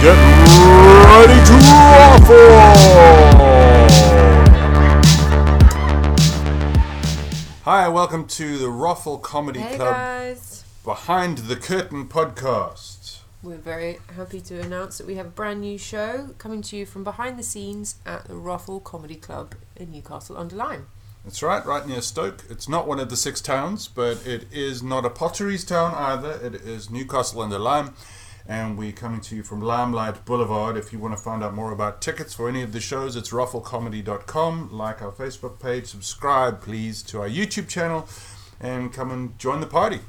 Get ready to waffle! Hi, welcome to the Ruffle Comedy Hey Club guys! Behind the Curtain podcast. We're very happy to announce that we have a brand new show coming to you from behind the scenes at the Ruffle Comedy Club in Newcastle under Lyme. That's right, right near Stoke. It's not one of the six towns, but it is not a potteries town either. It is Newcastle under Lyme. And we're coming to you from Limelight Boulevard. If you want to find out more about tickets for any of the shows, it's rufflecomedy.com. Like our Facebook page, subscribe, please, to our YouTube channel, and come and join the party.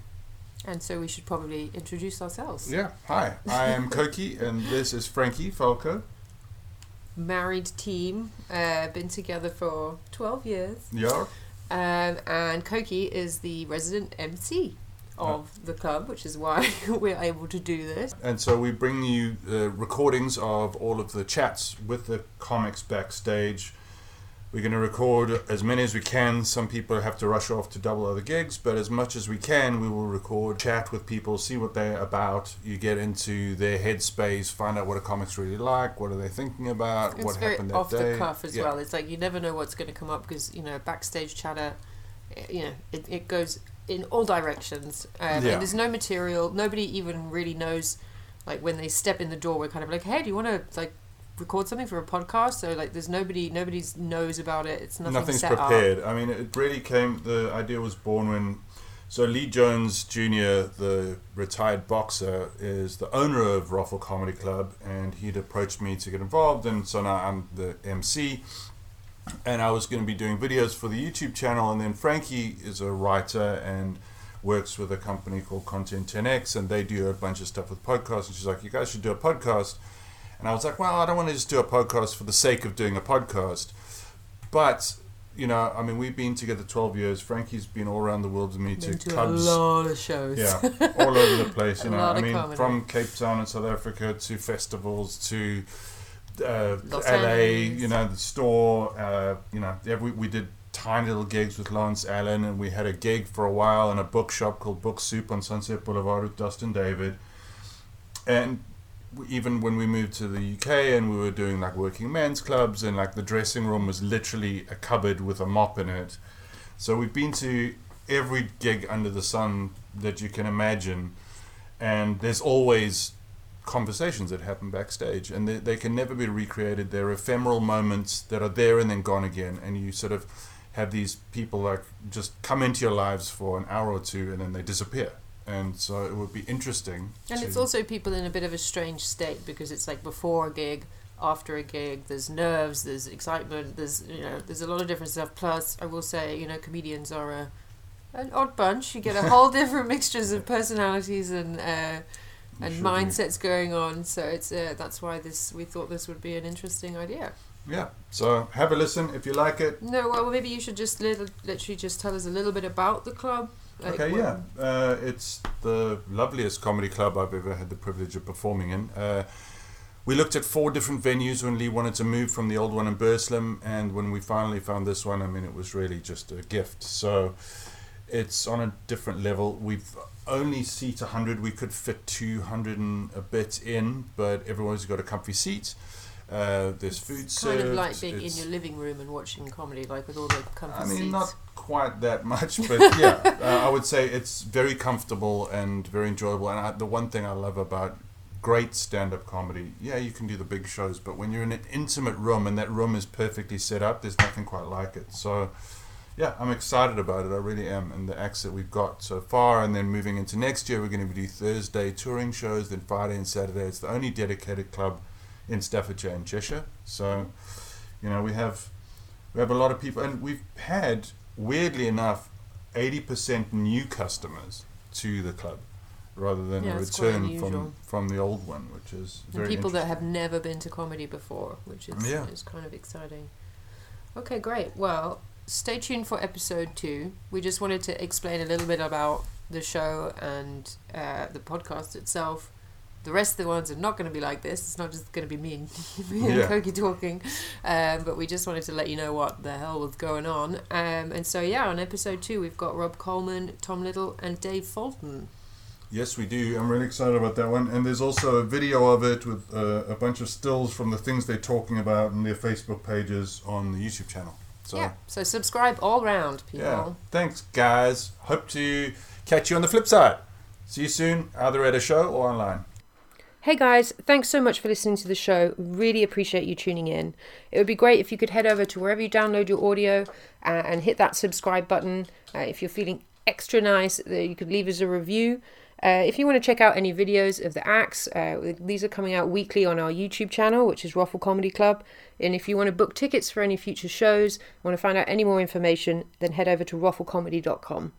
And so we should probably introduce ourselves. Yeah, hi, I am Koki, and this is Frankie Falco. Married team, uh, been together for 12 years. Yeah, Um, and Koki is the resident MC of the club, which is why we're able to do this. and so we bring you uh, recordings of all of the chats with the comics backstage. We're going to record as many as we can. Some people have to rush off to double other gigs, but as much as we can, we will record, chat with people, see what they're about. You get into their headspace, find out what a comic's really like, what are they thinking about, It's what happened that off day. the cuff as Yeah. well. It's like you never know what's going to come up because you know backstage chatter, eh, you know it, it goes in all directions. Um, Yeah. And there's no material. Nobody even really knows. Like when they step in the door, we're kind of like, hey, do you want to like record something for a podcast? So like, there's nobody. Nobody's knows about it. It's nothing Nothing's set prepared. I mean, it really came. The idea was born when. So Lee Jones Jr., the retired boxer, is the owner of Ruffle Comedy Club, and he'd approached me to get involved, and so now I'm the MC, and I was going to be doing videos for the YouTube channel, and then Frankie is a writer and works with a company called Content 10X, and they do a bunch of stuff with podcasts, and she's like, you guys should do a podcast, and I was like, well, I don't want to just do a podcast for the sake of doing a podcast, but you know, I mean, we've been together 12 years. Frankie's been all around the world with me up. to to clubs. a lot of shows. Yeah, all over the place. You know, I mean, comedy. from Cape Town in South Africa to festivals to uh, LA. You know, the store. Uh, you know, we, we did tiny little gigs with Lawrence Allen, and we had a gig for a while in a bookshop called Book Soup on Sunset Boulevard with Dustin David. And even when we moved to the UK and we were doing like working men's clubs and like the dressing room was literally a cupboard with a mop in it. So we've been to every gig under the sun that you can imagine, and there's always conversations that happen backstage, and they, they can never be recreated. They're ephemeral moments that are there and then gone again, and you sort of have these people like just come into your lives for an hour or two and then they disappear. And so it would be interesting. And it's also people in a bit of a strange state because it's like before a gig, after a gig, there's nerves, there's excitement, there's you know, there's a lot of different stuff. Plus, I will say, you know, comedians are a an odd bunch. You get a whole different mixtures of personalities and uh, and be. mindsets going on. So it's uh, that's why this we thought this would be an interesting idea. Yeah. So have a listen if you like it. No, well, maybe you should just little, literally just tell us a little bit about the club. Like, okay, yeah. Uh, it's the loveliest comedy club I've ever had the privilege of performing in. Uh, we looked at four different venues when Lee wanted to move from the old one in Burslem, and when we finally found this one, I mean, it was really just a gift. So it's on a different level. We've only seat 100. We could fit 200 and a bit in, but everyone's got a comfy seat. Uh, there's food It's served. kind of like being in your living room and watching comedy, like with all the comfy I mean, seats. not quite that much, but yeah, uh, I would say it's very comfortable and very enjoyable. And I, the one thing I love about great stand-up comedy, yeah, you can do the big shows, but when you're in an intimate room and that room is perfectly set up, there's nothing quite like it. So, yeah, I'm excited about it. I really am, and the acts that we've got so far. And then moving into next year, we're going to do Thursday touring shows, then Friday and Saturday. It's the only dedicated club in Staffordshire and Cheshire. So, you know, we have we have a lot of people, and we've had weirdly enough, eighty percent new customers to the club, rather than Yeah, a return from from the old one, which is And people that have never been to comedy before, which is Yeah. is kind of exciting. Okay, great. Well, stay tuned for episode two. We just wanted to explain a little bit about the show and uh, the podcast itself. The rest of the ones are not going to be like this. It's not just going to be me and, me and Yeah. Koki talking. Um, but we just wanted to let you know what the hell was going on. Um, and so, yeah, on episode two, we've got Rob Coleman, Tom Little, and Dave Fulton. Yes, we do. I'm really excited about that one. And there's also a video of it with uh, a bunch of stills from the things they're talking about in their Facebook pages on the YouTube channel. So, yeah. So subscribe all round, people. yeah. Thanks, guys. Hope to catch you on the flip side. See you soon, either at a show or online. Hey guys, thanks so much for listening to the show. Really appreciate you tuning in. It would be great if you could head over to wherever you download your audio uh, and hit that subscribe button. Uh, if you're feeling extra nice, you could leave us a review. Uh, if you want to check out any videos of the acts, uh, these are coming out weekly on our YouTube channel, which is Ruffle Comedy Club. And if you want to book tickets for any future shows, want to find out any more information, then head over to rufflecomedy.com.